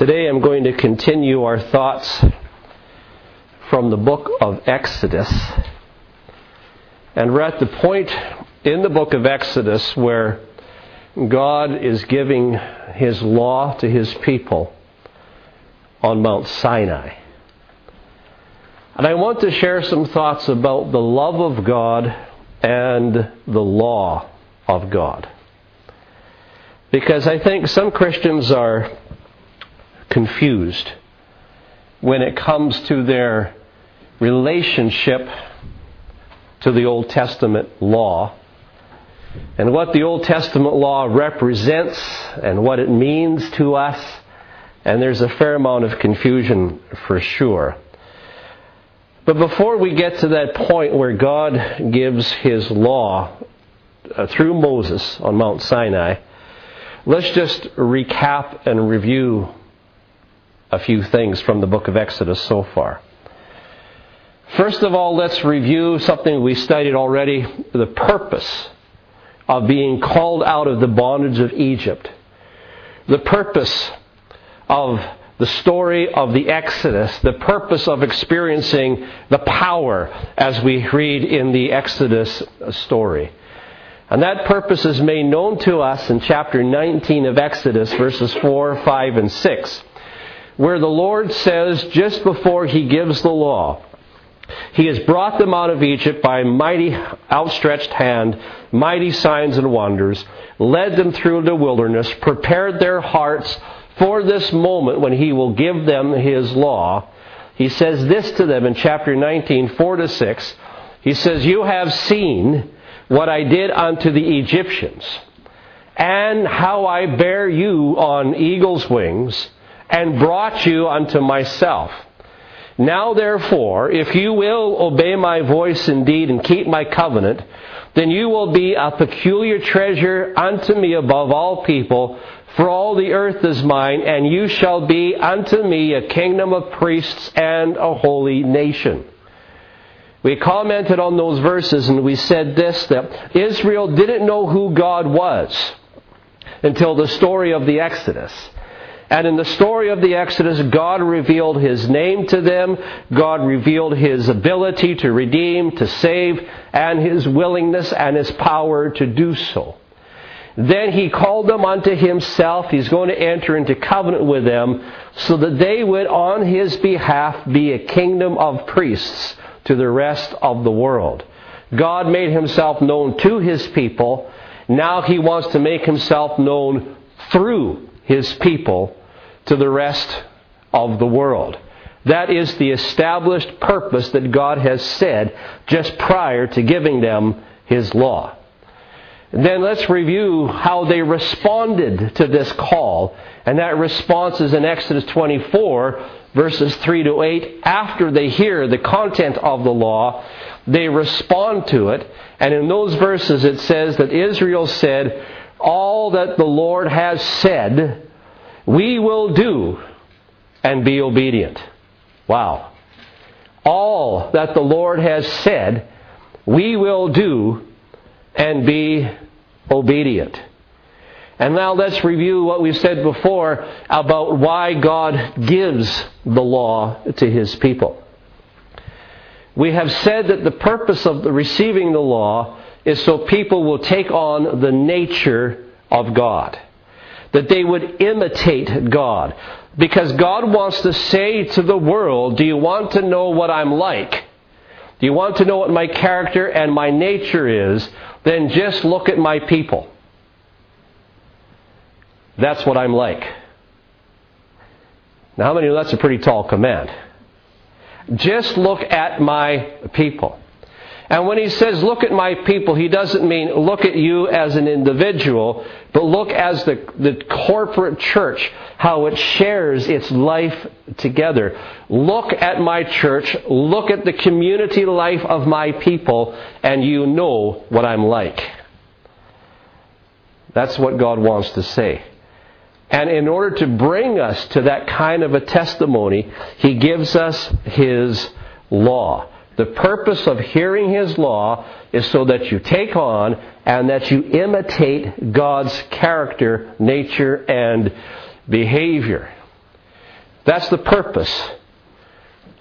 Today I'm going to continue our thoughts from the book of Exodus. And we're at the point in the book of Exodus where God is giving His law to His people on Mount Sinai. And I want to share some thoughts about the love of God and the law of God. Because I think some Christians are confused when it comes to their relationship to the Old Testament law and what the Old Testament law represents and what it means to us. And there's a fair amount of confusion for sure. But before we get to that point where God gives His law uh, through Moses on Mount Sinai, let's just recap and review a few things from the book of Exodus so far. First of all, let's review something we studied already the purpose of being called out of the bondage of Egypt. The purpose of the story of the Exodus, the purpose of experiencing the power as we read in the Exodus story. And that purpose is made known to us in chapter 19 of Exodus, verses 4, 5, and 6 where the Lord says just before he gives the law, he has brought them out of Egypt by mighty outstretched hand, mighty signs and wonders, led them through the wilderness, prepared their hearts for this moment when he will give them his law. He says this to them in chapter 19, 4 to 6. He says, You have seen what I did unto the Egyptians, and how I bear you on eagle's wings and brought you unto myself. Now therefore, if you will obey my voice indeed and keep my covenant, then you will be a peculiar treasure unto me above all people, for all the earth is mine, and you shall be unto me a kingdom of priests and a holy nation. We commented on those verses and we said this that Israel didn't know who God was until the story of the Exodus. And in the story of the Exodus, God revealed His name to them. God revealed His ability to redeem, to save, and His willingness and His power to do so. Then He called them unto Himself. He's going to enter into covenant with them so that they would, on His behalf, be a kingdom of priests to the rest of the world. God made Himself known to His people. Now He wants to make Himself known through His people to the rest of the world. That is the established purpose that God has said just prior to giving them His law. then let's review how they responded to this call. And that response is in Exodus 24, verses 3 to 8. After they hear the content of the law, they respond to it. And in those verses it says that Israel said, All that the Lord has said, we will do and be obedient. Wow. All that the Lord has said, we will do and be obedient. And now let's review what we said before about why God gives the law to his people. We have said that the purpose of the receiving the law is so people will take on the nature of God that they would imitate God. Because God wants to say to the world, Do you want to know what I'm like? Do you want to know what my character and my nature is? Then just look at my people. That's what I'm like. Now, how many know that's a pretty tall command? Just look at my people. And when he says, look at my people, he doesn't mean look at you as an individual, but look as the, the corporate church, how it shares its life together. Look at my church, look at the community life of my people, and you know what I'm like. That's what God wants to say. And in order to bring us to that kind of a testimony, He gives us His law. The purpose of hearing His law is so that you take on and that you imitate God's character, nature, and behavior. That's the purpose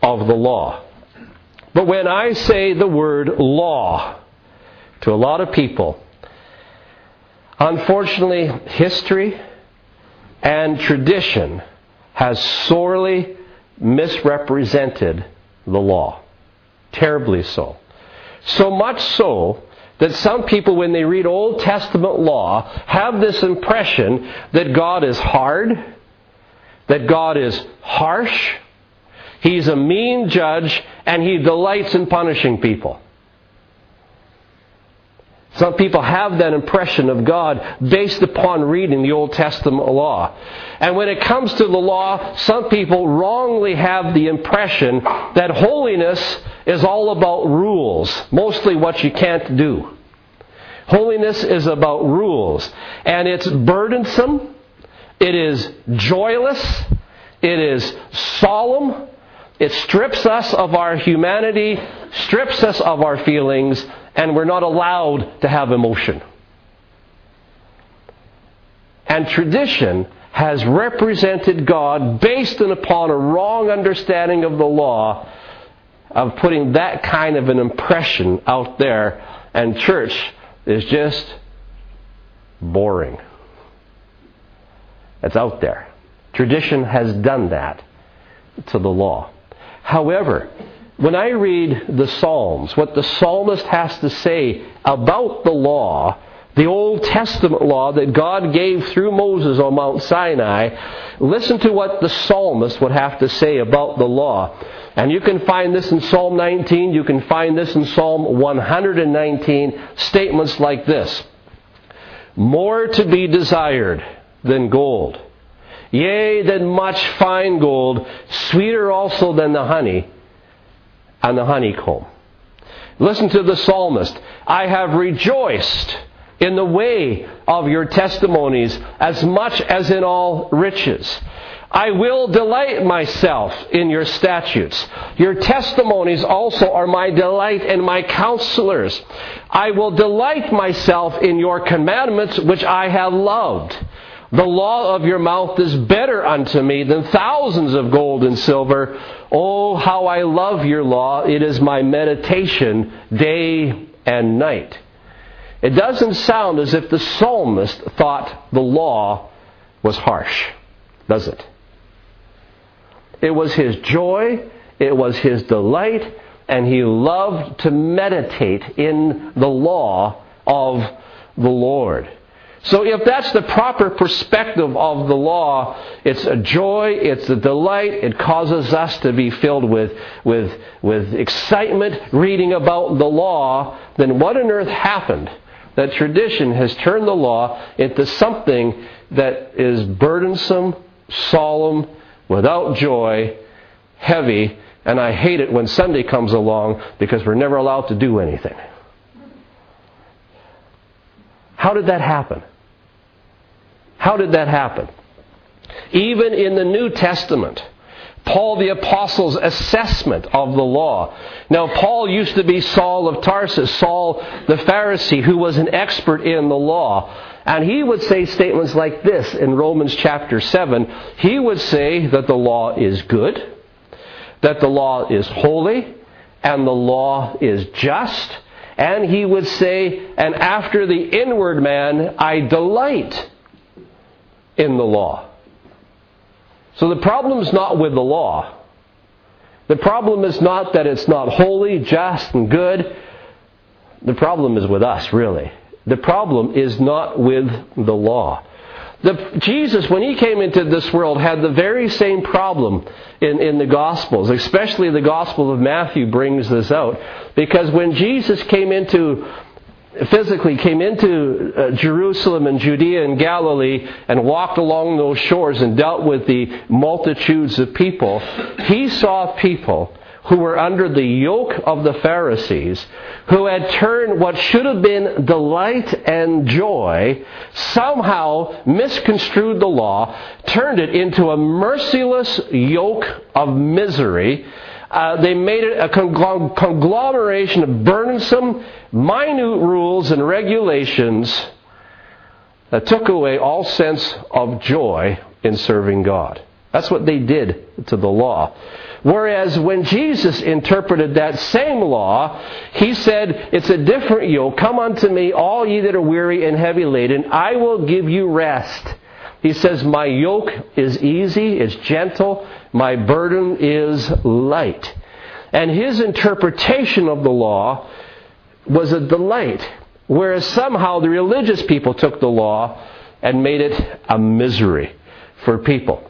of the law. But when I say the word law to a lot of people, unfortunately, history and tradition has sorely misrepresented the law. Terribly so. So much so that some people, when they read Old Testament law, have this impression that God is hard, that God is harsh, He's a mean judge, and He delights in punishing people. Some people have that impression of God based upon reading the Old Testament law. And when it comes to the law, some people wrongly have the impression that holiness is all about rules, mostly what you can't do. Holiness is about rules. And it's burdensome, it is joyless, it is solemn, it strips us of our humanity, strips us of our feelings, and we're not allowed to have emotion. And tradition has represented God based upon a wrong understanding of the law of putting that kind of an impression out there, and church is just boring. It's out there. Tradition has done that to the law. However, when I read the Psalms, what the psalmist has to say about the law, the Old Testament law that God gave through Moses on Mount Sinai, listen to what the psalmist would have to say about the law. And you can find this in Psalm 19, you can find this in Psalm 119, statements like this More to be desired than gold, yea, than much fine gold, sweeter also than the honey and the honeycomb. Listen to the psalmist. I have rejoiced in the way of your testimonies as much as in all riches. I will delight myself in your statutes. Your testimonies also are my delight and my counselors. I will delight myself in your commandments, which I have loved. The law of your mouth is better unto me than thousands of gold and silver. Oh, how I love your law. It is my meditation day and night. It doesn't sound as if the psalmist thought the law was harsh, does it? It was his joy, it was his delight, and he loved to meditate in the law of the Lord. So if that's the proper perspective of the law, it's a joy, it's a delight, it causes us to be filled with, with, with excitement reading about the law, then what on earth happened? That tradition has turned the law into something that is burdensome, solemn, without joy, heavy, and I hate it when Sunday comes along because we're never allowed to do anything. How did that happen? How did that happen? Even in the New Testament, Paul the Apostle's assessment of the law. Now, Paul used to be Saul of Tarsus, Saul the Pharisee, who was an expert in the law. And he would say statements like this in Romans chapter 7. He would say that the law is good, that the law is holy, and the law is just. And he would say, and after the inward man, I delight in the law. So the problem is not with the law. The problem is not that it's not holy, just, and good. The problem is with us, really. The problem is not with the law. The, Jesus, when he came into this world, had the very same problem in, in the Gospels, especially the Gospel of Matthew brings this out. Because when Jesus came into physically came into uh, Jerusalem and Judea and Galilee and walked along those shores and dealt with the multitudes of people, he saw people who were under the yoke of the Pharisees, who had turned what should have been delight and joy, somehow misconstrued the law, turned it into a merciless yoke of misery, uh, they made it a conglomeration of burdensome, minute rules and regulations that took away all sense of joy in serving God. That's what they did to the law. Whereas when Jesus interpreted that same law, he said, It's a different yoke. Come unto me, all ye that are weary and heavy laden. I will give you rest. He says, My yoke is easy, it's gentle, my burden is light. And his interpretation of the law was a delight, whereas somehow the religious people took the law and made it a misery for people.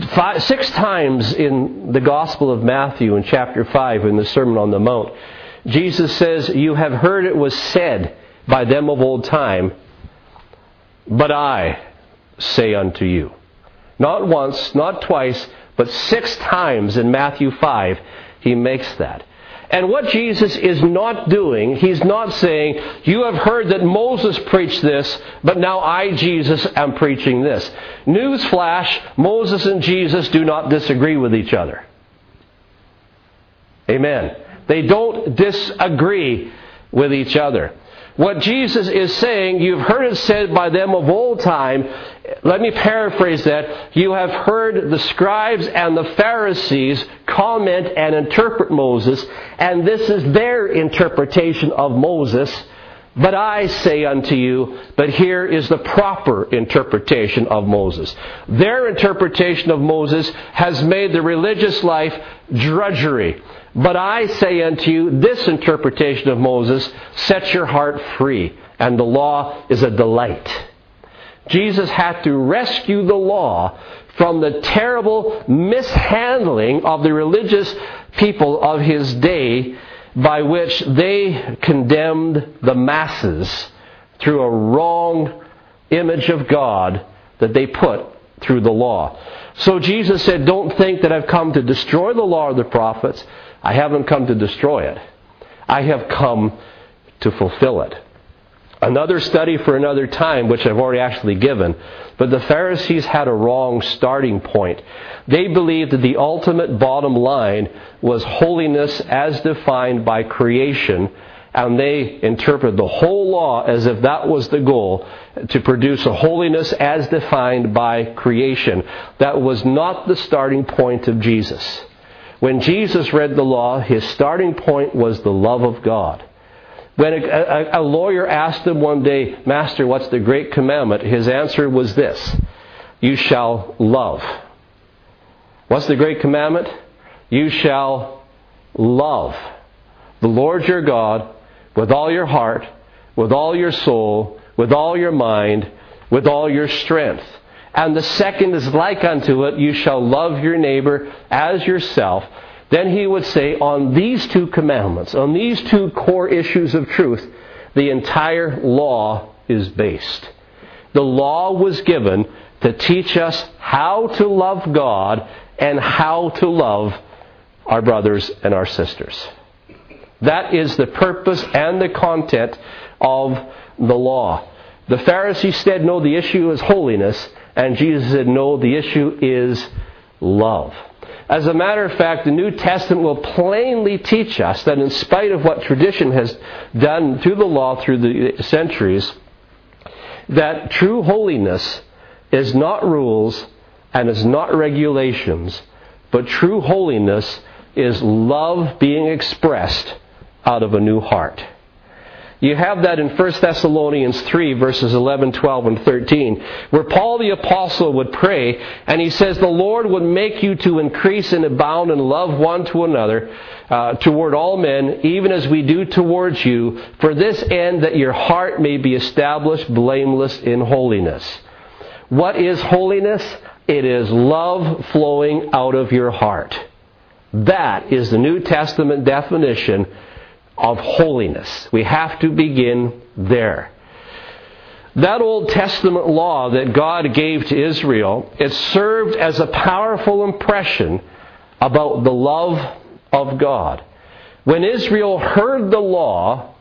Five, six times in the Gospel of Matthew in chapter 5 in the Sermon on the Mount, Jesus says, You have heard it was said by them of old time, but I say unto you. Not once, not twice, but six times in Matthew 5, he makes that. And what Jesus is not doing, he's not saying, You have heard that Moses preached this, but now I, Jesus, am preaching this. Newsflash Moses and Jesus do not disagree with each other. Amen. They don't disagree with each other. What Jesus is saying, you've heard it said by them of old time. Let me paraphrase that. You have heard the scribes and the Pharisees comment and interpret Moses, and this is their interpretation of Moses. But I say unto you, but here is the proper interpretation of Moses. Their interpretation of Moses has made the religious life drudgery. But I say unto you, this interpretation of Moses sets your heart free, and the law is a delight. Jesus had to rescue the law from the terrible mishandling of the religious people of his day by which they condemned the masses through a wrong image of God that they put through the law. So Jesus said, Don't think that I've come to destroy the law of the prophets. I haven't come to destroy it. I have come to fulfill it. Another study for another time, which I've already actually given, but the Pharisees had a wrong starting point. They believed that the ultimate bottom line was holiness as defined by creation, and they interpreted the whole law as if that was the goal to produce a holiness as defined by creation. That was not the starting point of Jesus. When Jesus read the law, his starting point was the love of God. When a, a, a, lawyer asked him one day, Master, what's the great commandment? His answer was this You shall love. What's the great commandment? You shall love the Lord your God with all your heart, with all your soul, with all your mind, with all your strength. And the second is like unto it, you shall love your neighbor as yourself. Then he would say, on these two commandments, on these two core issues of truth, the entire law is based. The law was given to teach us how to love God and how to love our brothers and our sisters. That is the purpose and the content of the law. The Pharisees said, no, the issue is holiness. And Jesus said, no, the issue is love. As a matter of fact, the New Testament will plainly teach us that in spite of what tradition has done to the law through the centuries, that true holiness is not rules and is not regulations, but true holiness is love being expressed out of a new heart. You have that in 1 Thessalonians 3, verses 11, 12, and 13, where Paul the Apostle would pray, and he says, The Lord would make you to increase and abound in love one to another, uh, toward all men, even as we do towards you, for this end that your heart may be established blameless in holiness. What is holiness? It is love flowing out of your heart. That is the New Testament definition of holiness. We have to begin there. That Old Testament law that God gave to Israel, it served as a powerful impression about the love of God. When Israel heard the law,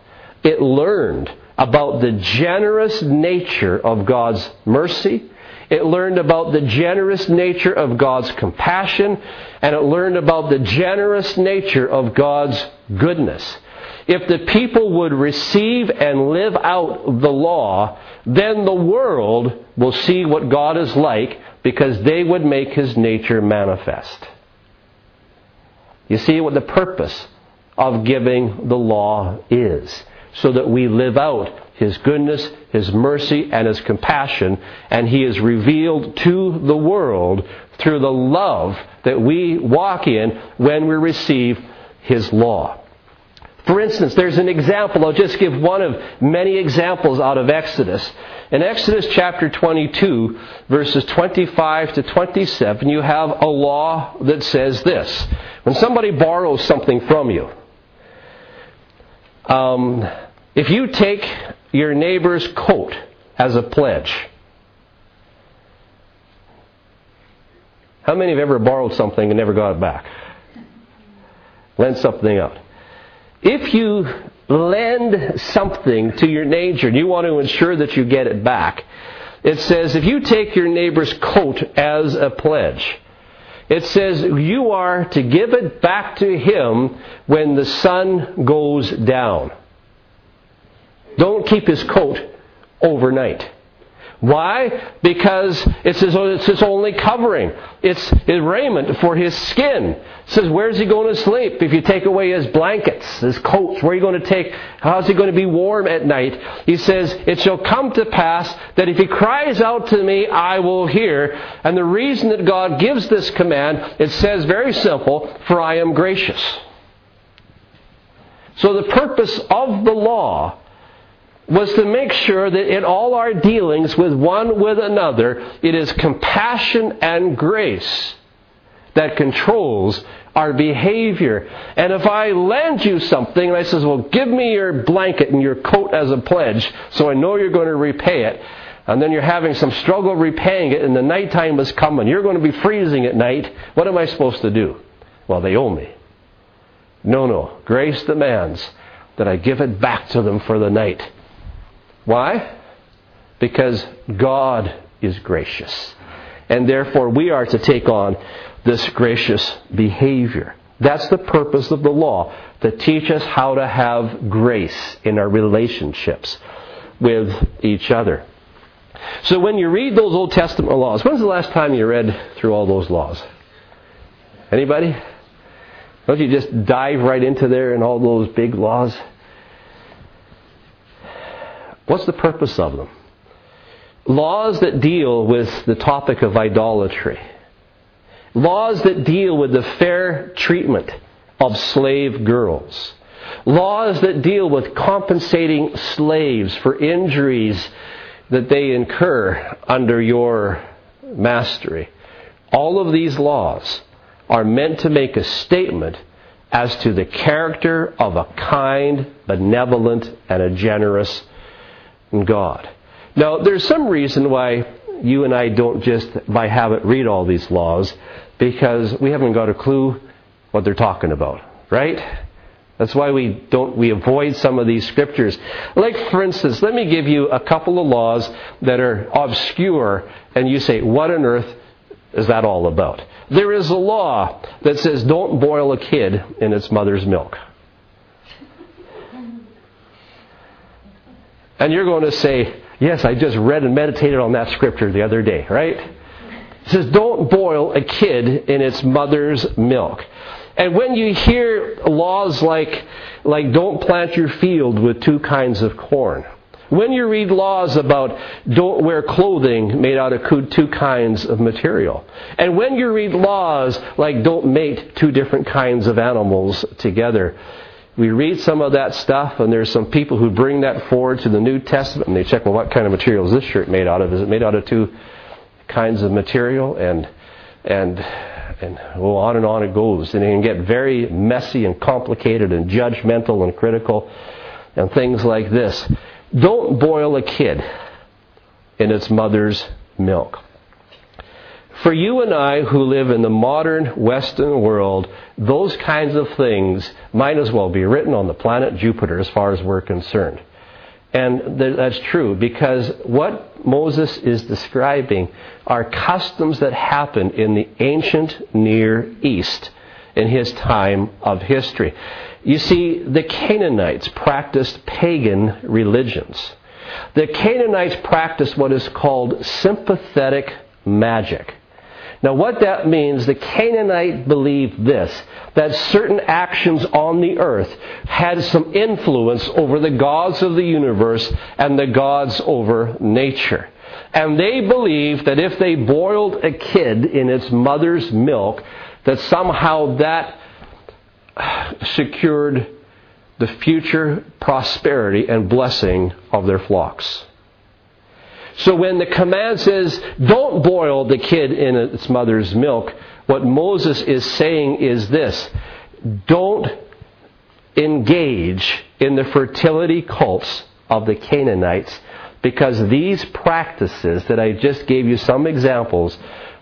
it learned about the generous nature of God's mercy. It learned about the generous nature of God's compassion, and it learned about the generous nature of God's goodness. If the people would receive and live out the law, then the world will see what God is like because they would make his nature manifest. You see what the purpose of giving the law is so that we live out his goodness, His mercy, and His compassion, and He is revealed to the world through the love that we walk in when we receive His law. For instance, there's an example, I'll just give one of many examples out of Exodus. In Exodus chapter 22, verses 25 to 27, you have a law that says this. When somebody borrows something from you, um, if you take your neighbor's coat as a pledge. How many have ever borrowed something and never got it back? Lend something out. If you lend something to your neighbor and you want to ensure that you get it back, it says if you take your neighbor's coat as a pledge, it says you are to give it back to him when the sun goes down. Don't keep his coat overnight. Why? Because it's his, it's his only covering. It's his raiment for his skin. It says, where's he going to sleep if you take away his blankets, his coats? Where are you going to take, how's he going to be warm at night? He says, it shall come to pass that if he cries out to me, I will hear. And the reason that God gives this command, it says very simple, for I am gracious. So the purpose of the law was to make sure that in all our dealings with one with another, it is compassion and grace that controls our behavior. And if I lend you something and I says, well, give me your blanket and your coat as a pledge so I know you're going to repay it, and then you're having some struggle repaying it and the nighttime is coming, you're going to be freezing at night, what am I supposed to do? Well, they owe me. No, no. Grace demands that I give it back to them for the night. Why? Because God is gracious. And therefore, we are to take on this gracious behavior. That's the purpose of the law, to teach us how to have grace in our relationships with each other. So when you read those Old Testament laws, when's the last time you read through all those laws? Anybody? Don't you just dive right into there and all those big laws? What's the purpose of them? Laws that deal with the topic of idolatry. Laws that deal with the fair treatment of slave girls. Laws that deal with compensating slaves for injuries that they incur under your mastery. All of these laws are meant to make a statement as to the character of a kind, benevolent, and a generous God. Now, there's some reason why you and I don't just by habit read all these laws because we haven't got a clue what they're talking about, right? That's why we don't we avoid some of these scriptures. Like for instance, let me give you a couple of laws that are obscure and you say, "What on earth is that all about?" There is a law that says don't boil a kid in its mother's milk. And you're going to say, Yes, I just read and meditated on that scripture the other day, right? It says, Don't boil a kid in its mother's milk. And when you hear laws like, like don't plant your field with two kinds of corn, when you read laws about don't wear clothing made out of two kinds of material, and when you read laws like don't mate two different kinds of animals together, we read some of that stuff, and there's some people who bring that forward to the New Testament, and they check, well, what kind of material is this shirt made out of? Is it made out of two kinds of material? And and and well, on and on it goes, and it can get very messy and complicated and judgmental and critical, and things like this. Don't boil a kid in its mother's milk. For you and I who live in the modern Western world, those kinds of things might as well be written on the planet Jupiter as far as we're concerned. And that's true because what Moses is describing are customs that happened in the ancient Near East in his time of history. You see, the Canaanites practiced pagan religions. The Canaanites practiced what is called sympathetic magic. Now, what that means, the Canaanite believed this that certain actions on the earth had some influence over the gods of the universe and the gods over nature. And they believed that if they boiled a kid in its mother's milk, that somehow that secured the future prosperity and blessing of their flocks. So when the command says, don't boil the kid in its mother's milk, what Moses is saying is this don't engage in the fertility cults of the Canaanites because these practices that I just gave you some examples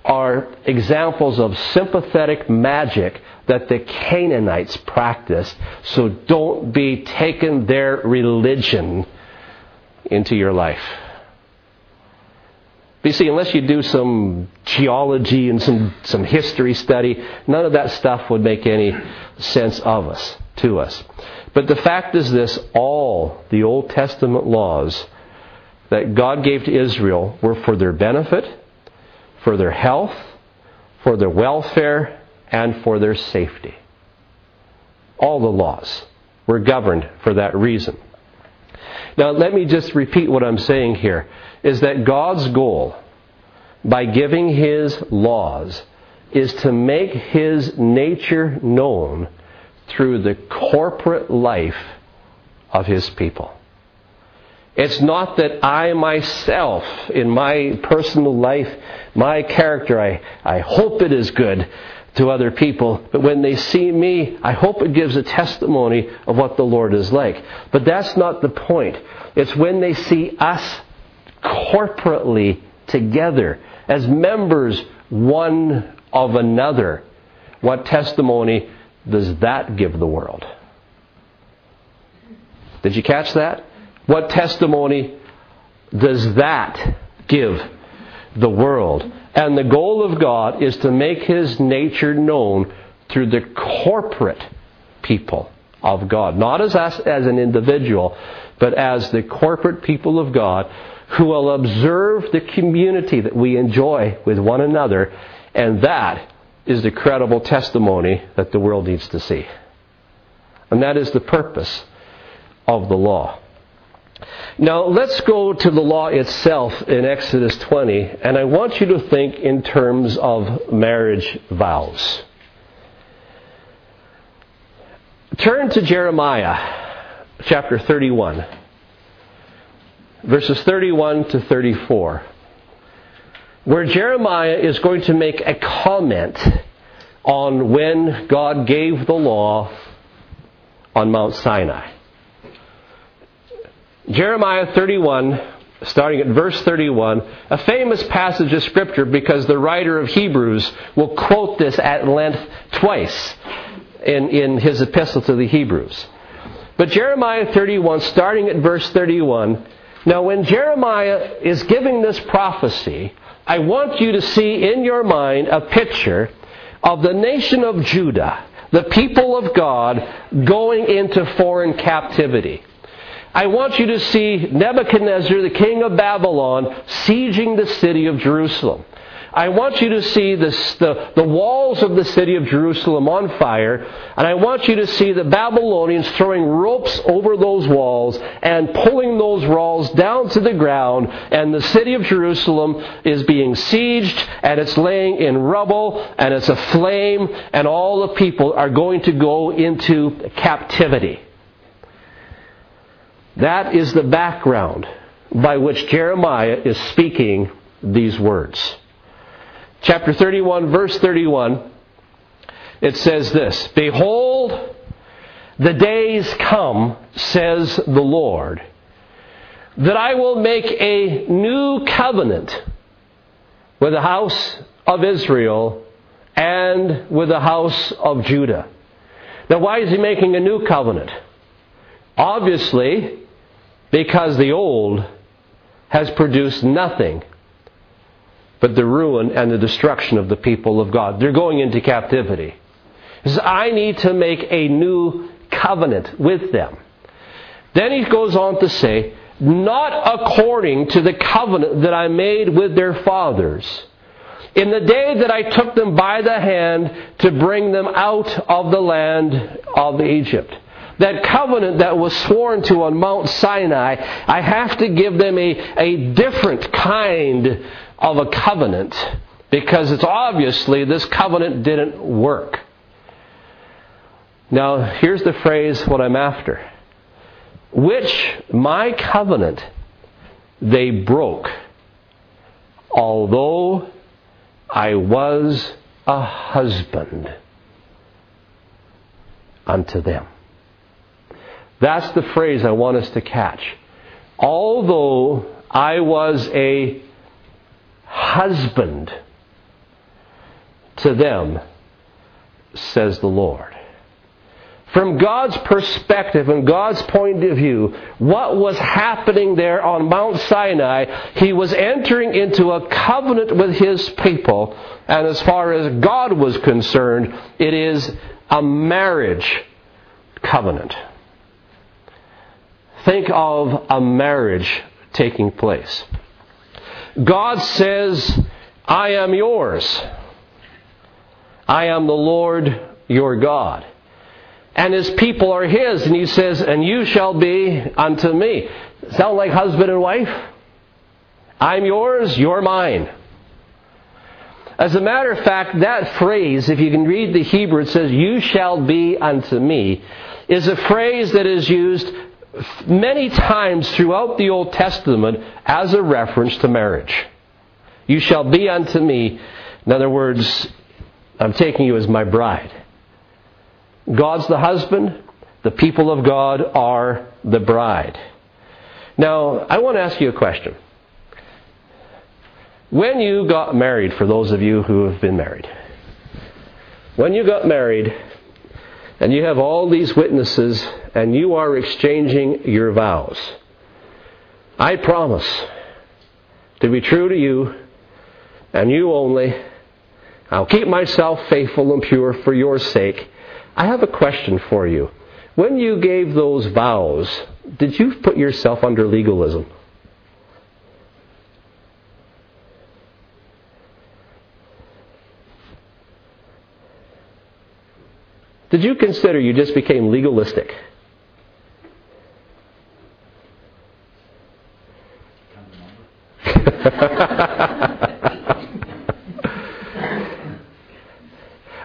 are examples of sympathetic magic that the Canaanites practiced. So don't be taking their religion into your life. But you see, unless you do some geology and some, some history study, none of that stuff would make any sense of us, to us. But the fact is this all the Old Testament laws that God gave to Israel were for their benefit, for their health, for their welfare, and for their safety. All the laws were governed for that reason. Now, let me just repeat what I'm saying here is that God's goal by giving His laws is to make His nature known through the corporate life of His people. It's not that I myself, in my personal life, my character, I, I hope it is good to other people, but when they see me, I hope it gives a testimony of what the Lord is like. But that's not the point. It's when they see us corporately together as members one of another. What testimony does that give the world? Did you catch that? What testimony does that give the world? And the goal of God is to make His nature known through the corporate people of God. Not as us as an individual, but as the corporate people of God who will observe the community that we enjoy with one another, and that is the credible testimony that the world needs to see. And that is the purpose of the law. Now, let's go to the law itself in Exodus 20, and I want you to think in terms of marriage vows. Turn to Jeremiah chapter 31 verses 31 to 34, where Jeremiah is going to make a comment on when God gave the law on Mount Sinai. Jeremiah 31, starting at verse 31, a famous passage of Scripture because the writer of Hebrews will quote this at length twice in, in his epistle to the Hebrews. But Jeremiah 31, starting at verse 31, now, when Jeremiah is giving this prophecy, I want you to see in your mind a picture of the nation of Judah, the people of God, going into foreign captivity. I want you to see Nebuchadnezzar, the king of Babylon, sieging the city of Jerusalem. I want you to see this, the, the walls of the city of Jerusalem on fire, and I want you to see the Babylonians throwing ropes over those walls and pulling those walls down to the ground, and the city of Jerusalem is being sieged, and it's laying in rubble, and it's aflame, and all the people are going to go into captivity. That is the background by which Jeremiah is speaking these words chapter 31, verse 31, it says this Behold, the days come, says the Lord, that I will make a new covenant with the house of Israel and with the house of Judah. Now, why is he making a new covenant? Obviously, because the old has produced nothing but the ruin and the destruction of the people of God. They're going into captivity. He says, I need to make a new covenant with them. Then he goes on to say, not according to the covenant that I made with their fathers. In the day that I took them by the hand to bring them out of the land of Egypt. That covenant that was sworn to on Mount Sinai, I have to give them a, a different kind of a covenant because it's obviously this covenant didn't work. Now, here's the phrase what I'm after. Which my covenant they broke, although I was a husband unto them. That's the phrase I want us to catch. Although I was a husband to them, says the Lord. From God's perspective and God's point of view, what was happening there on Mount Sinai, He was entering into a covenant with His people, and as far as God was concerned, it is a marriage covenant. Think of a marriage taking place. God says, I am yours. I am the Lord your God. And his people are his. And he says, And you shall be unto me. Sound like husband and wife? I'm yours, you're mine. As a matter of fact, that phrase, if you can read the Hebrew, it says, You shall be unto me, is a phrase that is used many times throughout the Old Testament as a reference to marriage. You shall be unto me. In other words, I'm taking you as my bride. God's the husband, the people of God are the bride. Now, I want to ask you a question. When you got married, for those of you who have been married, when you got married, and you have all these witnesses, and you are exchanging your vows. I promise to be true to you, and you only. I'll keep myself faithful and pure for your sake. I have a question for you. When you gave those vows, did you put yourself under legalism? Did you consider you just became legalistic?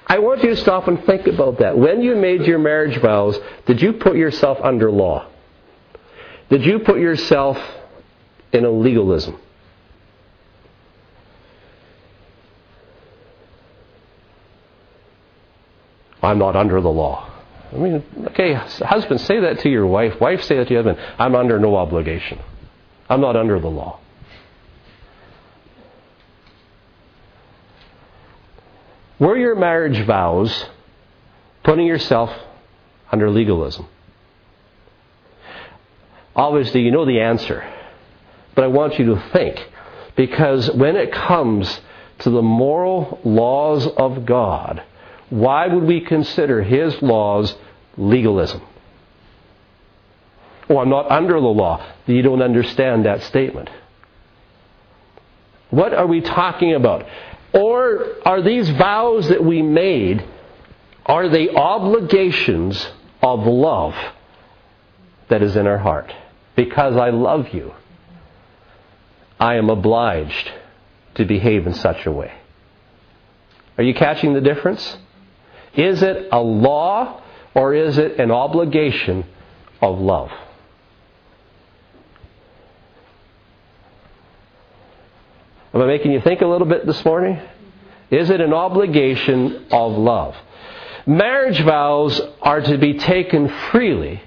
I want you to stop and think about that. When you made your marriage vows, did you put yourself under law? Did you put yourself in a legalism? I'm not under the law. I mean, okay, husband, say that to your wife. Wife, say that to your husband. I'm under no obligation. I'm not under the law. Were your marriage vows putting yourself under legalism? Obviously, you know the answer. But I want you to think. Because when it comes to the moral laws of God, why would we consider His laws legalism? Oh, I'm not under the law. You don't understand that statement. What are we talking about? Or are these vows that we made, are they obligations of love that is in our heart? Because I love you, I am obliged to behave in such a way. Are you catching the difference? Is it a law or is it an obligation of love? Am I making you think a little bit this morning? Is it an obligation of love? Marriage vows are to be taken freely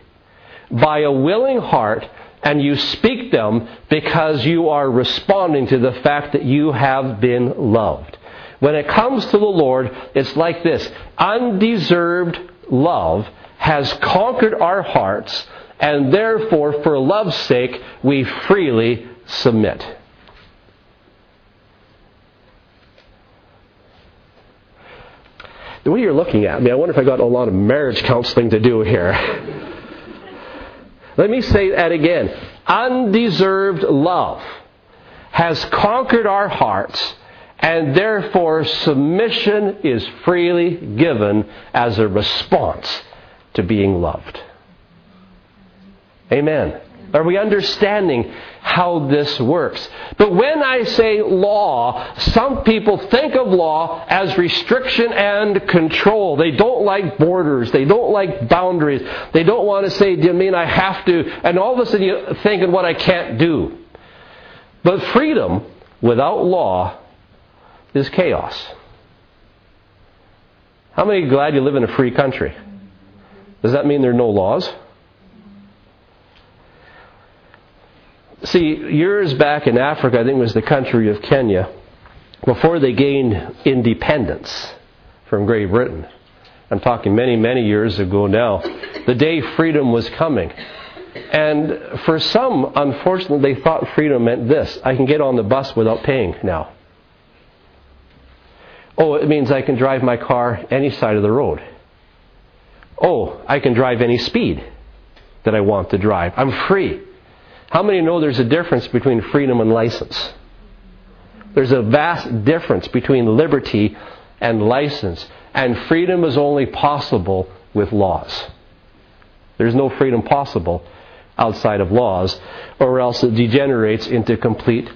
by a willing heart, and you speak them because you are responding to the fact that you have been loved. When it comes to the Lord, it's like this undeserved love has conquered our hearts, and therefore, for love's sake, we freely submit. The way you're looking at me, I wonder if I got a lot of marriage counseling to do here. Let me say that again. Undeserved love has conquered our hearts, and therefore submission is freely given as a response to being loved. Amen. Are we understanding how this works? But when I say law, some people think of law as restriction and control. They don't like borders. They don't like boundaries. They don't want to say, do you mean I have to? And all of a sudden you're thinking what I can't do. But freedom without law is chaos. How many are glad you live in a free country? Does that mean there are no laws? See, years back in Africa, I think it was the country of Kenya, before they gained independence from Great Britain, I'm talking many, many years ago now, the day freedom was coming. And for some, unfortunately, they thought freedom meant this I can get on the bus without paying now. Oh, it means I can drive my car any side of the road. Oh, I can drive any speed that I want to drive. I'm free. How many know there's a difference between freedom and license? There's a vast difference between liberty and license. And freedom is only possible with laws. There's no freedom possible outside of laws, or else it degenerates into complete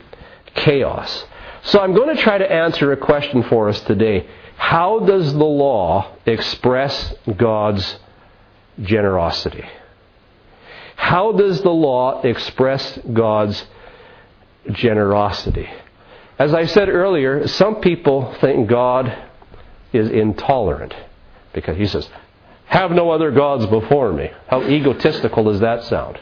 chaos. So I'm going to try to answer a question for us today. How does the law express God's generosity? How does the law express God's generosity? As I said earlier, some people think God is intolerant because he says, Have no other gods before me. How egotistical does that sound?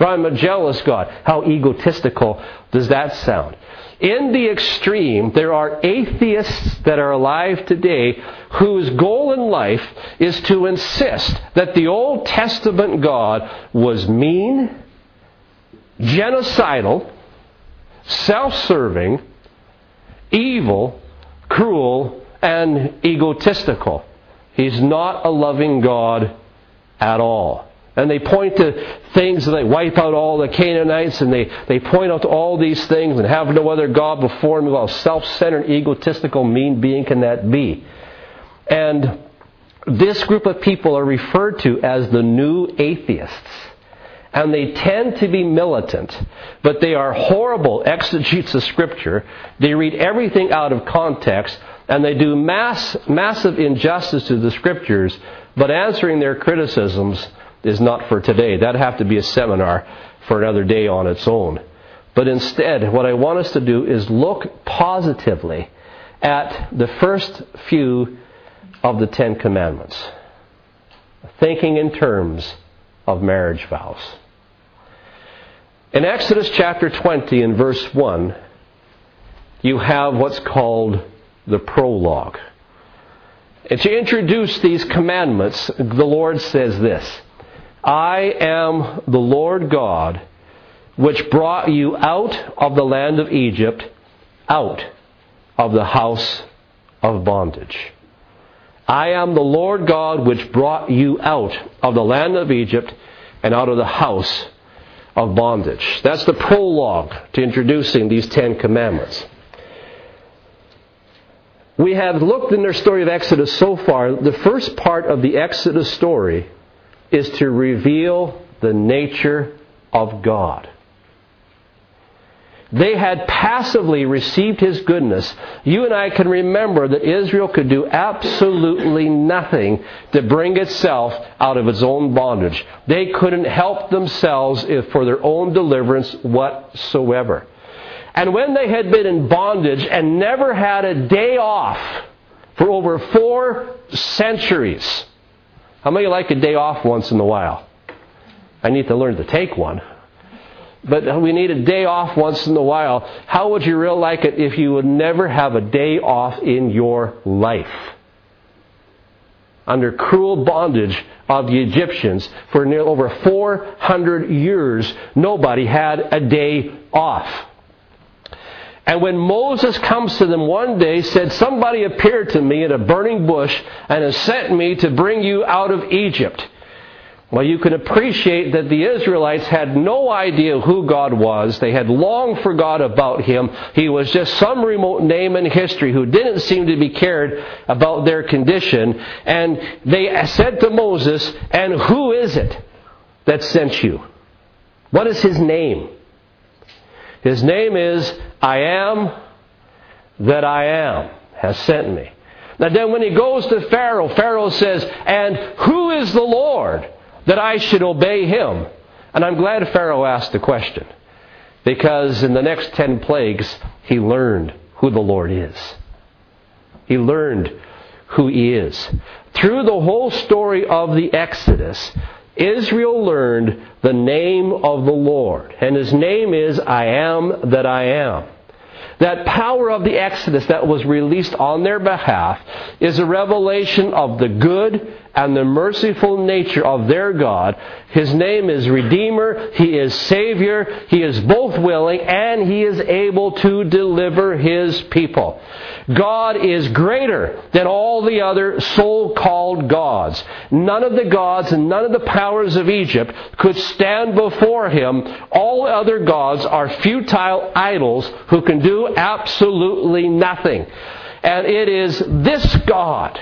I'm a jealous God. How egotistical does that sound? In the extreme, there are atheists that are alive today whose goal in life is to insist that the Old Testament God was mean, genocidal, self serving, evil, cruel, and egotistical. He's not a loving God at all. And they point to things and they wipe out all the Canaanites and they, they point out to all these things and have no other God before me. Well, self centered, egotistical, mean being can that be? And this group of people are referred to as the new atheists. And they tend to be militant, but they are horrible exegetes of Scripture. They read everything out of context, and they do mass, massive injustice to the Scriptures, but answering their criticisms is not for today. That'd have to be a seminar for another day on its own. But instead, what I want us to do is look positively at the first few of the Ten Commandments, thinking in terms of marriage vows. In Exodus chapter 20 and verse 1, you have what's called the prologue. And to introduce these commandments, the Lord says this I am the Lord God, which brought you out of the land of Egypt, out of the house of bondage. I am the Lord God, which brought you out of the land of Egypt and out of the house of bondage. That's the prologue to introducing these Ten Commandments. We have looked in their story of Exodus so far. The first part of the Exodus story is to reveal the nature of God. They had passively received His goodness. You and I can remember that Israel could do absolutely nothing to bring itself out of its own bondage. They couldn't help themselves for their own deliverance whatsoever. And when they had been in bondage and never had a day off for over four centuries, how many like a day off once in a while? I need to learn to take one. But we need a day off once in a while. How would you really like it if you would never have a day off in your life? Under cruel bondage of the Egyptians for nearly over 400 years, nobody had a day off. And when Moses comes to them one day, said, Somebody appeared to me in a burning bush and has sent me to bring you out of Egypt. Well, you can appreciate that the Israelites had no idea who God was. They had long forgot about Him. He was just some remote name in history who didn't seem to be cared about their condition. And they said to Moses, And who is it that sent you? What is His name? His name is I am that I am has sent me. Now then when he goes to Pharaoh, Pharaoh says, And who is the Lord? that I should obey him? And I'm glad Pharaoh asked the question because in the next ten plagues, he learned who the Lord is. He learned who he is. Through the whole story of the Exodus, Israel learned the name of the Lord. And his name is I am that I am. That power of the Exodus that was released on their behalf is a revelation of the good and the merciful nature of their God. His name is Redeemer, He is Savior, He is both willing and He is able to deliver His people. God is greater than all the other so called gods. None of the gods and none of the powers of Egypt could stand before Him. All other gods are futile idols who can do absolutely nothing. And it is this God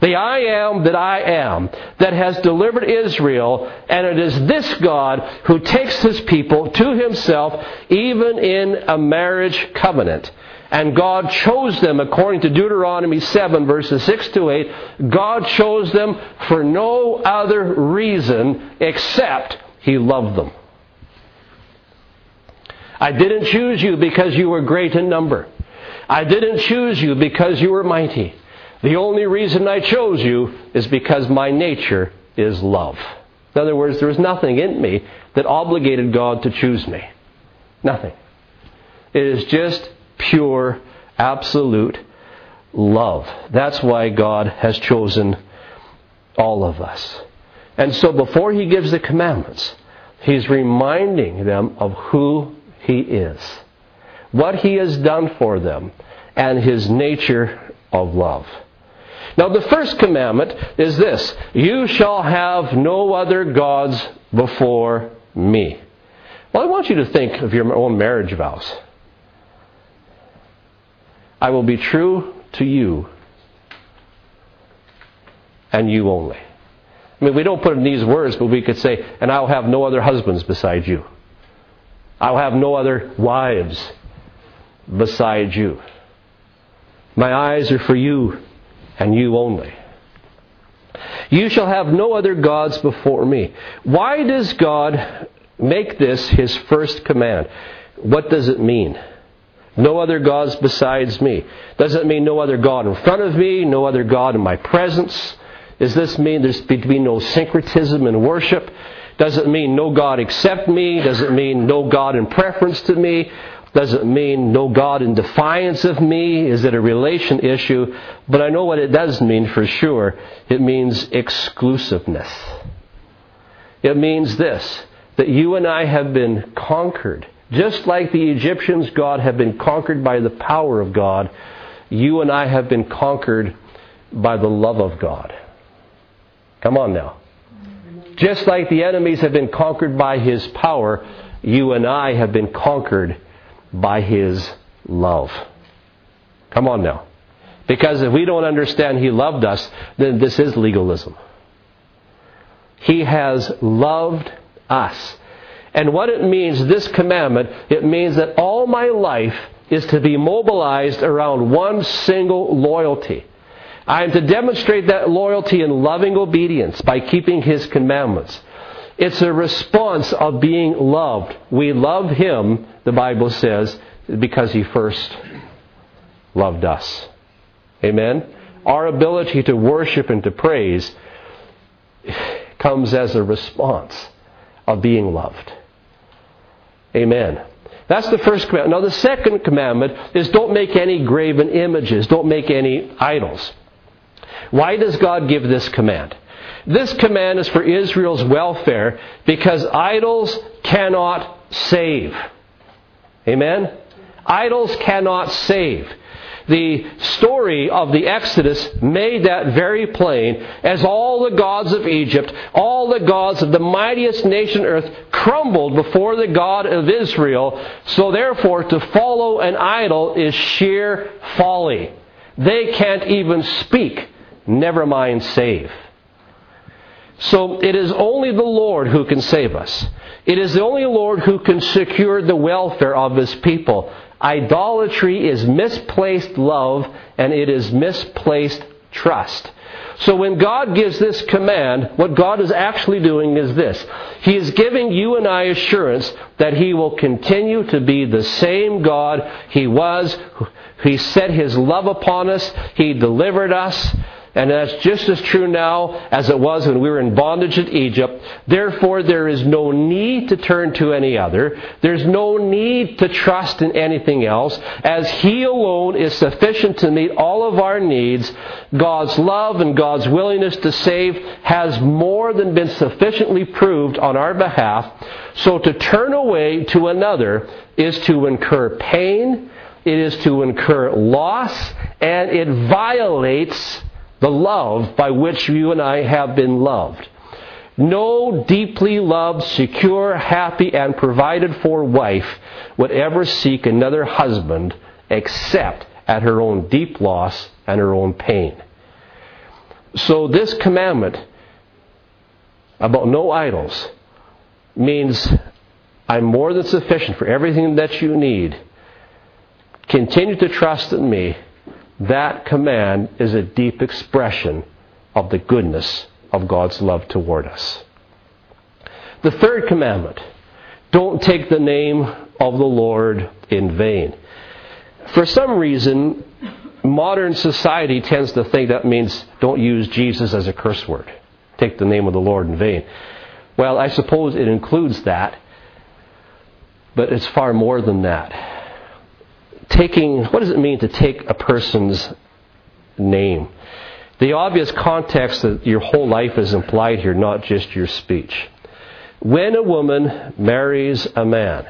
the I am that I am, that has delivered Israel, and it is this God who takes his people to himself, even in a marriage covenant. And God chose them, according to Deuteronomy 7, verses 6 to 8, God chose them for no other reason except He loved them. I didn't choose you because you were great in number. I didn't choose you because you were mighty. The only reason I chose you is because my nature is love. In other words, there was nothing in me that obligated God to choose me. Nothing. It is just pure, absolute love. That's why God has chosen all of us. And so before He gives the commandments, He's reminding them of who He is, what He has done for them, and His nature of love. Now, the first commandment is this You shall have no other gods before me. Well, I want you to think of your own marriage vows. I will be true to you and you only. I mean, we don't put in these words, but we could say, and I'll have no other husbands beside you. I'll have no other wives beside you. My eyes are for you and you only. You shall have no other gods before me. Why does God make this his first command? What does it mean? No other gods besides me. Does it mean no other God in front of me, no other God in my presence? Does this mean there's to be no syncretism in worship? Does it mean no God except me? Does it mean no God in preference to me? Doesn't mean no God in defiance of me. Is it a relation issue? But I know what it does mean for sure. It means exclusiveness. It means this that you and I have been conquered. Just like the Egyptians, God have been conquered by the power of God. You and I have been conquered by the love of God. Come on now. Just like the enemies have been conquered by His power, you and I have been conquered by His love. Come on now. Because if we don't understand He loved us, then this is legalism. He has loved us. And what it means, this commandment, it means that all my life is to be mobilized around one single loyalty. I am to demonstrate that loyalty in loving obedience by keeping His commandments. It's a response of being loved. We love Him, the Bible says, because He first loved us. Amen? Our ability to worship and to praise comes as a response of being loved. Amen. That's the first commandment. Now, the second commandment is don't make any graven images, don't make any idols. Why does God give this command? This command is for Israel's welfare because idols cannot save. Amen? Idols cannot save. The story of the Exodus made that very plain as all the gods of Egypt, all the gods of the mightiest nation earth crumbled before the God of Israel. So therefore, to follow an idol is sheer folly. They can't even speak, never mind save. So it is only the Lord who can save us. It is the only Lord who can secure the welfare of his people. Idolatry is misplaced love and it is misplaced trust. So when God gives this command, what God is actually doing is this. He is giving you and I assurance that He will continue to be the same God He was. He set His love upon us. He delivered us. And that's just as true now as it was when we were in bondage in Egypt. Therefore, there is no need to turn to any other. There's no need to trust in anything else, as He alone is sufficient to meet all of our needs. God's love and God's willingness to save has more than been sufficiently proved on our behalf. So to turn away to another is to incur pain, it is to incur loss, and it violates the love by which you and I have been loved. No deeply loved, secure, happy, and provided for wife would ever seek another husband except at her own deep loss and her own pain. So, this commandment about no idols means I'm more than sufficient for everything that you need. Continue to trust in me that command is a deep expression of the goodness of God's love toward us. The third commandment don't take the name of the Lord in vain. For some reason, modern society tends to think that means don't use Jesus as a curse word. Take the name of the Lord in vain. Well, I suppose it includes that, but it's far more than that taking, what does it mean to take a person's name? The obvious context that your whole life is implied here, not just your speech. When a woman marries a man,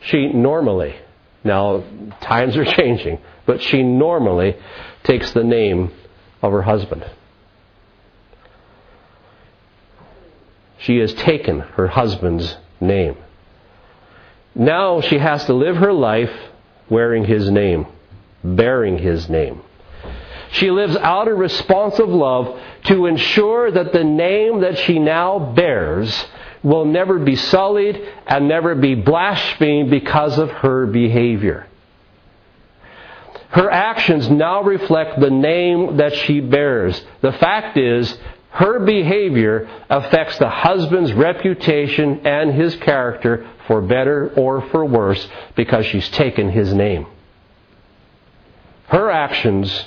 she normally, now times are changing, but she normally takes the name of her husband. She has taken her husband's name. Now she has to live her life wearing his name, bearing his name. She lives out a responsive love to ensure that the name that she now bears will never be sullied and never be blasphemed because of her behavior. Her actions now reflect the name that she bears. The fact is, her behavior affects the husband's reputation and his character for better or for worse because she's taken his name. Her actions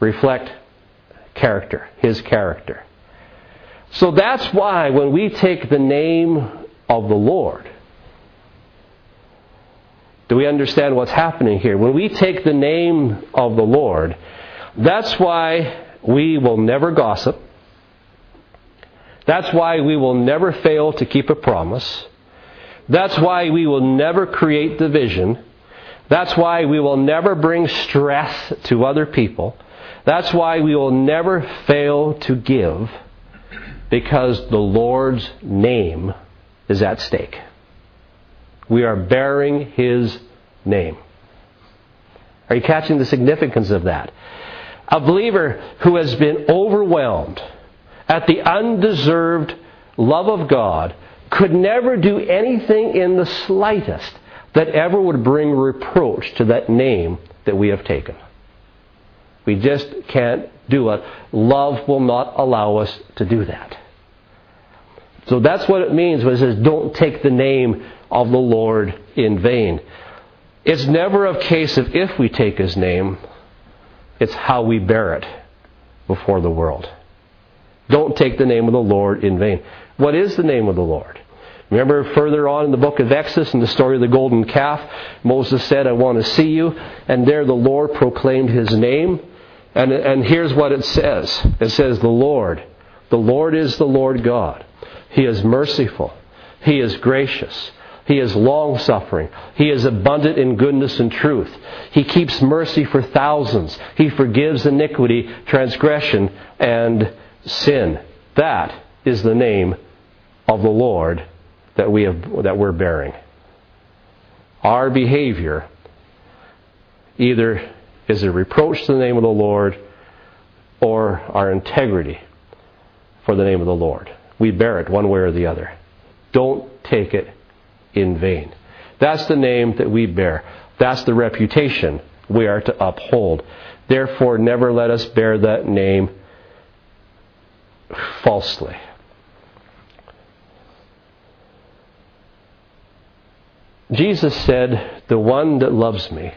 reflect character, his character. So that's why when we take the name of the Lord, do we understand what's happening here? When we take the name of the Lord, that's why we will never gossip. That's why we will never fail to keep a promise. That's why we will never create division. That's why we will never bring stress to other people. That's why we will never fail to give because the Lord's name is at stake. We are bearing His name. Are you catching the significance of that? A believer who has been overwhelmed at the undeserved love of God could never do anything in the slightest that ever would bring reproach to that name that we have taken. We just can't do it. Love will not allow us to do that. So that's what it means when it says, don't take the name of the Lord in vain. It's never a case of if we take his name, it's how we bear it before the world. Don't take the name of the Lord in vain. What is the name of the Lord? Remember further on in the book of Exodus, in the story of the golden calf, Moses said, I want to see you. And there the Lord proclaimed his name. And, and here's what it says it says, The Lord. The Lord is the Lord God. He is merciful. He is gracious. He is long suffering. He is abundant in goodness and truth. He keeps mercy for thousands. He forgives iniquity, transgression, and sin. That is the name of the Lord that we have that we're bearing. Our behavior either is a reproach to the name of the Lord or our integrity for the name of the Lord. We bear it one way or the other. Don't take it in vain. That's the name that we bear. That's the reputation we are to uphold. Therefore, never let us bear that name falsely. Jesus said, The one that loves me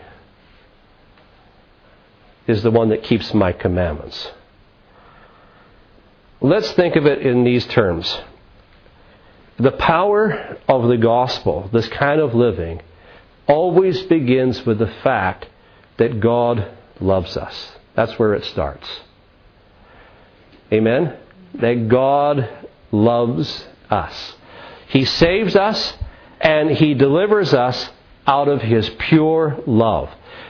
is the one that keeps my commandments. Let's think of it in these terms. The power of the gospel, this kind of living, always begins with the fact that God loves us. That's where it starts. Amen? That God loves us. He saves us and He delivers us out of His pure love.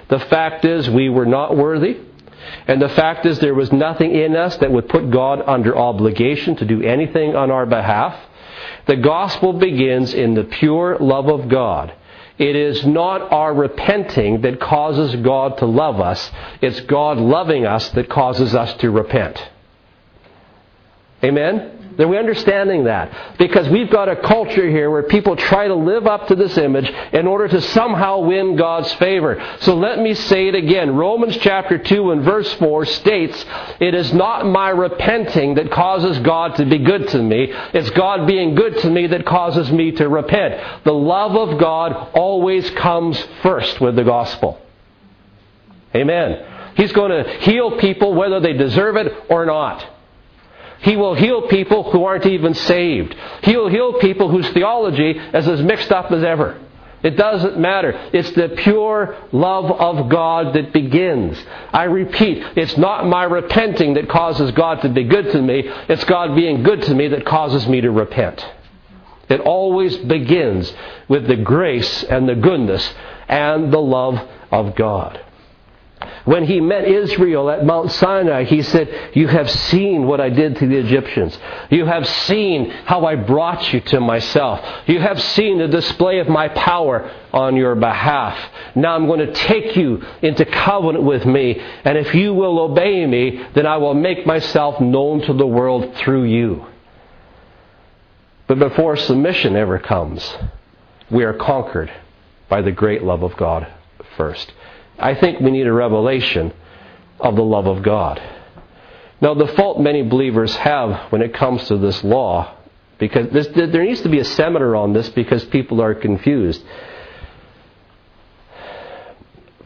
The fact is, we were not worthy. And the fact is, there was nothing in us that would put God under obligation to do anything on our behalf. The gospel begins in the pure love of God. It is not our repenting that causes God to love us. It's God loving us that causes us to repent. Amen? Are we understanding that? Because we've got a culture here where people try to live up to this image in order to somehow win God's favor. So let me say it again. Romans chapter 2 and verse 4 states, It is not my repenting that causes God to be good to me. It's God being good to me that causes me to repent. The love of God always comes first with the gospel. Amen. He's going to heal people whether they deserve it or not. He will heal people who aren't even saved. He'll heal people whose theology is as mixed up as ever. It doesn't matter. It's the pure love of God that begins. I repeat, it's not my repenting that causes God to be good to me. It's God being good to me that causes me to repent. It always begins with the grace and the goodness and the love of God. When he met Israel at Mount Sinai, he said, You have seen what I did to the Egyptians. You have seen how I brought you to myself. You have seen the display of my power on your behalf. Now I'm going to take you into covenant with me, and if you will obey me, then I will make myself known to the world through you. But before submission ever comes, we are conquered by the great love of God first. I think we need a revelation of the love of God. Now, the fault many believers have when it comes to this law, because this, there needs to be a seminar on this because people are confused.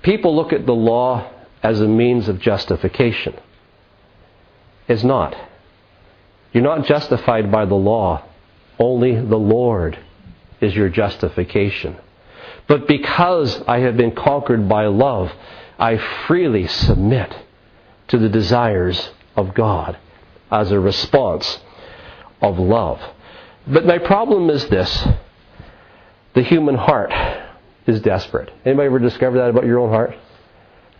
People look at the law as a means of justification. It's not. You're not justified by the law. Only the Lord is your justification. But because I have been conquered by love, I freely submit to the desires of God as a response of love. But my problem is this the human heart is desperate. Anybody ever discovered that about your own heart?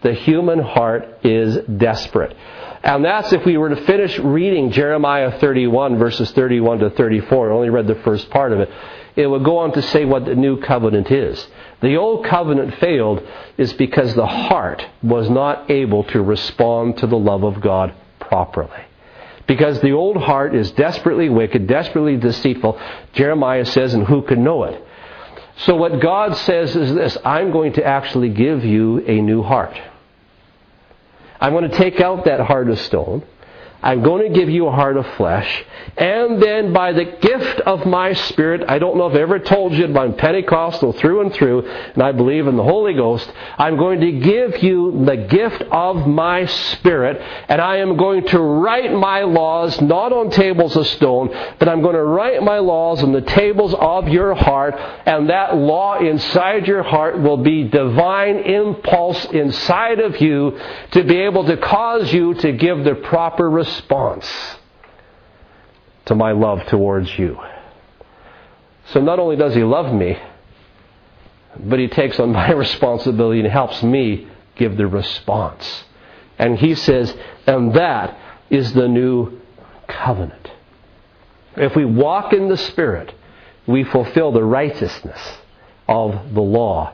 The human heart is desperate. And that's if we were to finish reading Jeremiah 31, verses 31 to 34. I only read the first part of it it would go on to say what the new covenant is. The old covenant failed is because the heart was not able to respond to the love of God properly. Because the old heart is desperately wicked, desperately deceitful, Jeremiah says, and who can know it? So what God says is this I'm going to actually give you a new heart. I'm going to take out that heart of stone. I'm going to give you a heart of flesh. And then by the gift of my Spirit, I don't know if I've ever told you, but I'm Pentecostal through and through, and I believe in the Holy Ghost. I'm going to give you the gift of my Spirit, and I am going to write my laws not on tables of stone, but I'm going to write my laws on the tables of your heart, and that law inside your heart will be divine impulse inside of you to be able to cause you to give the proper response response to my love towards you. So not only does he love me, but He takes on my responsibility and helps me give the response. And He says, and that is the new covenant. If we walk in the Spirit, we fulfill the righteousness of the law.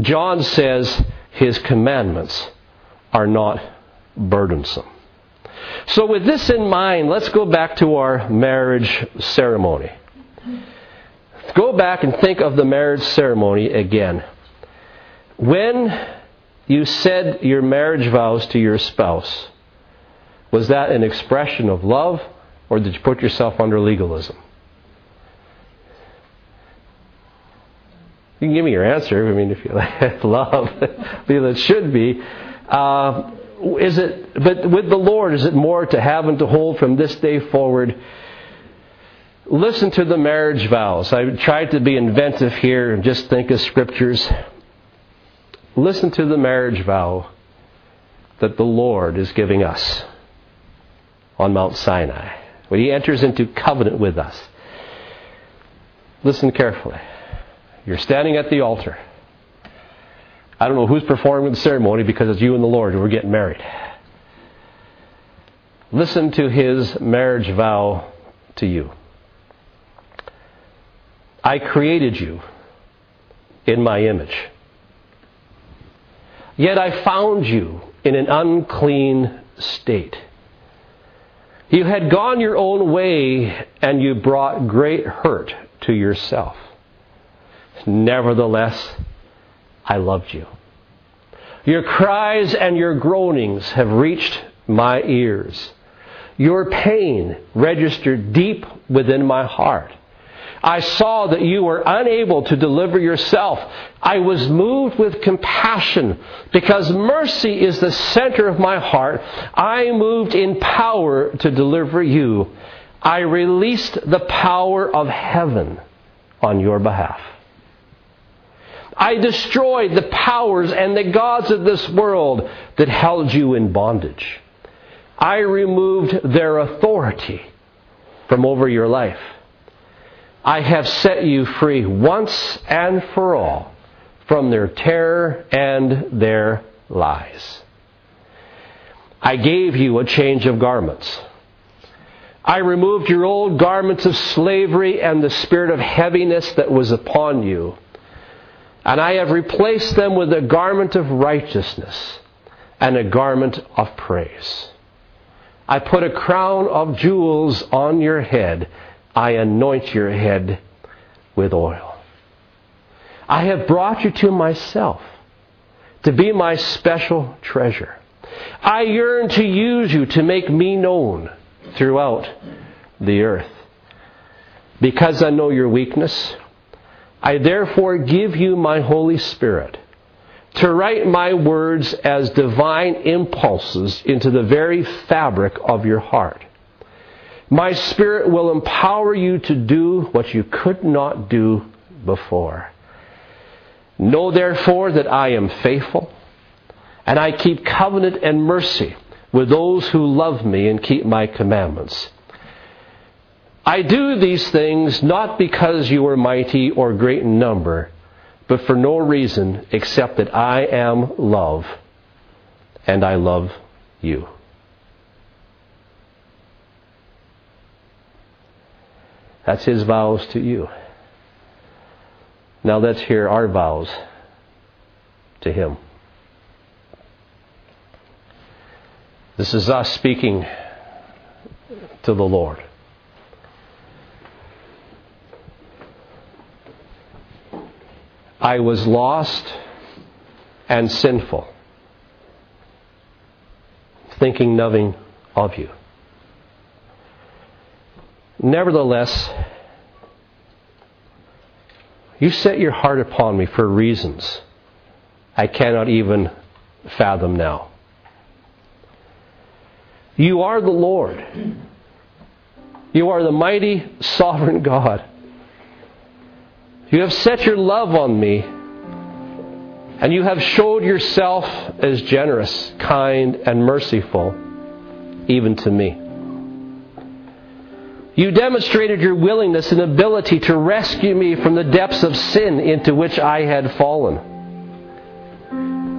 John says his commandments are not burdensome. So, with this in mind, let's go back to our marriage ceremony. Go back and think of the marriage ceremony again. When you said your marriage vows to your spouse, was that an expression of love or did you put yourself under legalism? You can give me your answer. I mean, if you like love, it should be. Uh, is it? But with the Lord, is it more to have and to hold from this day forward? Listen to the marriage vows. I tried to be inventive here and just think of scriptures. Listen to the marriage vow that the Lord is giving us on Mount Sinai when He enters into covenant with us. Listen carefully. You're standing at the altar. I don't know who's performing the ceremony because it's you and the Lord who are getting married. Listen to his marriage vow to you. I created you in my image. Yet I found you in an unclean state. You had gone your own way and you brought great hurt to yourself. Nevertheless, I loved you. Your cries and your groanings have reached my ears. Your pain registered deep within my heart. I saw that you were unable to deliver yourself. I was moved with compassion because mercy is the center of my heart. I moved in power to deliver you. I released the power of heaven on your behalf. I destroyed the powers and the gods of this world that held you in bondage. I removed their authority from over your life. I have set you free once and for all from their terror and their lies. I gave you a change of garments. I removed your old garments of slavery and the spirit of heaviness that was upon you and I have replaced them with a garment of righteousness and a garment of praise. I put a crown of jewels on your head. I anoint your head with oil. I have brought you to myself to be my special treasure. I yearn to use you to make me known throughout the earth. Because I know your weakness, I therefore give you my Holy Spirit to write my words as divine impulses into the very fabric of your heart. My Spirit will empower you to do what you could not do before. Know therefore that I am faithful, and I keep covenant and mercy with those who love me and keep my commandments. I do these things not because you are mighty or great in number, but for no reason except that I am love, and I love you. That's his vows to you. Now let's hear our vows to him. This is us speaking to the Lord. I was lost and sinful, thinking nothing of you. Nevertheless, you set your heart upon me for reasons I cannot even fathom now. You are the Lord. You are the mighty, sovereign God. You have set your love on me, and you have showed yourself as generous, kind, and merciful, even to me. You demonstrated your willingness and ability to rescue me from the depths of sin into which I had fallen.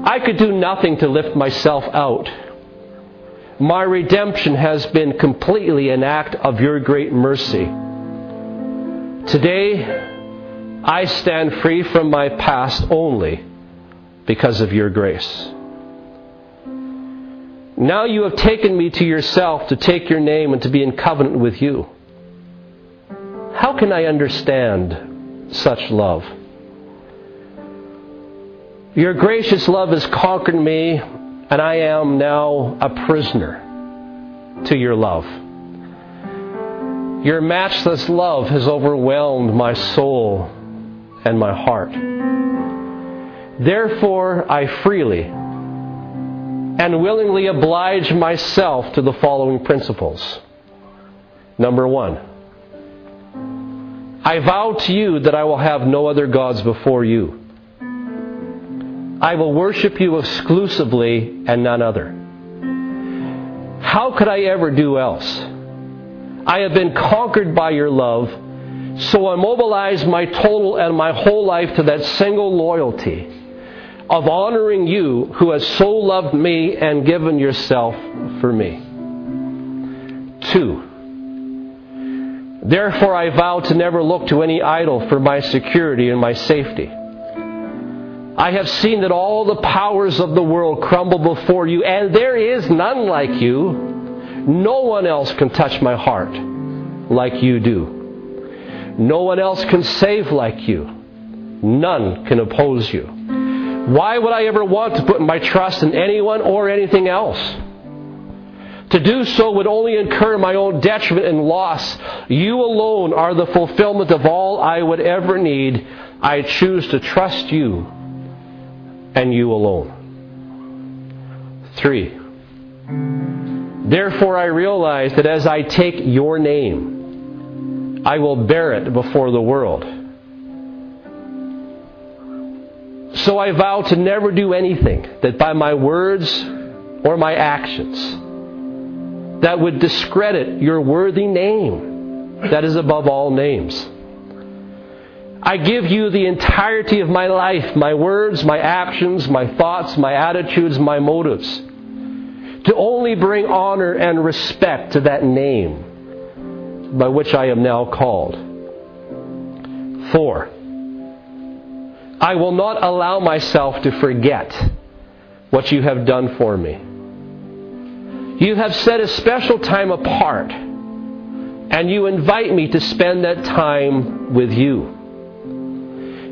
I could do nothing to lift myself out. My redemption has been completely an act of your great mercy. Today, I stand free from my past only because of your grace. Now you have taken me to yourself to take your name and to be in covenant with you. How can I understand such love? Your gracious love has conquered me, and I am now a prisoner to your love. Your matchless love has overwhelmed my soul and my heart. Therefore, I freely and willingly oblige myself to the following principles. Number one, I vow to you that I will have no other gods before you. I will worship you exclusively and none other. How could I ever do else? I have been conquered by your love, so I mobilize my total and my whole life to that single loyalty of honoring you who has so loved me and given yourself for me. Two, therefore I vow to never look to any idol for my security and my safety. I have seen that all the powers of the world crumble before you, and there is none like you. No one else can touch my heart like you do. No one else can save like you. None can oppose you. Why would I ever want to put my trust in anyone or anything else? To do so would only incur my own detriment and loss. You alone are the fulfillment of all I would ever need. I choose to trust you and you alone. Three. Therefore, I realize that as I take your name, I will bear it before the world. So I vow to never do anything that by my words or my actions that would discredit your worthy name that is above all names. I give you the entirety of my life, my words, my actions, my thoughts, my attitudes, my motives, to only bring honor and respect to that name by which I am now called. Four, I will not allow myself to forget what you have done for me. You have set a special time apart, and you invite me to spend that time with you.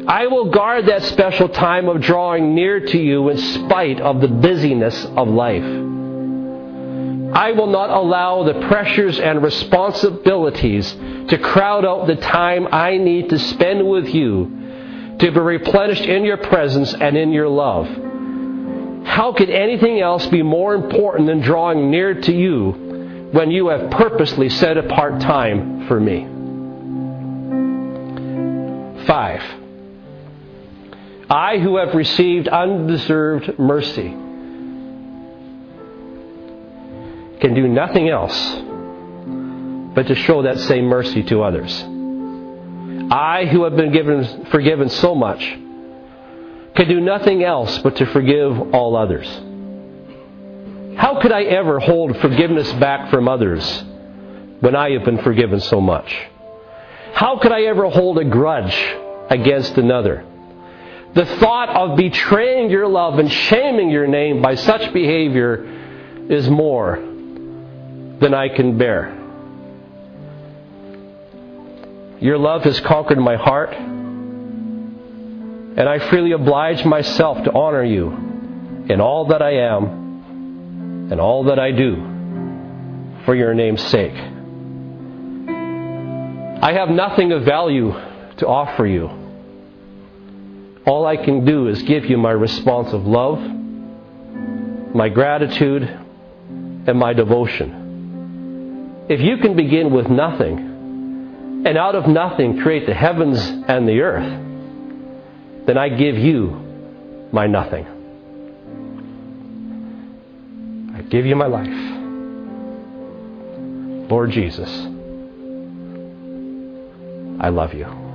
I will guard that special time of drawing near to you in spite of the busyness of life. I will not allow the pressures and responsibilities to crowd out the time I need to spend with you to be replenished in your presence and in your love. How could anything else be more important than drawing near to you when you have purposely set apart time for me? Five. I who have received undeserved mercy can do nothing else but to show that same mercy to others. I who have been given, forgiven so much can do nothing else but to forgive all others. How could I ever hold forgiveness back from others when I have been forgiven so much? How could I ever hold a grudge against another? The thought of betraying your love and shaming your name by such behavior is more than I can bear. Your love has conquered my heart, and I freely oblige myself to honor you in all that I am and all that I do for your name's sake. I have nothing of value to offer you. All I can do is give you my response of love, my gratitude, and my devotion. If you can begin with nothing, and out of nothing create the heavens and the earth, then I give you my nothing. I give you my life. Lord Jesus, I love you.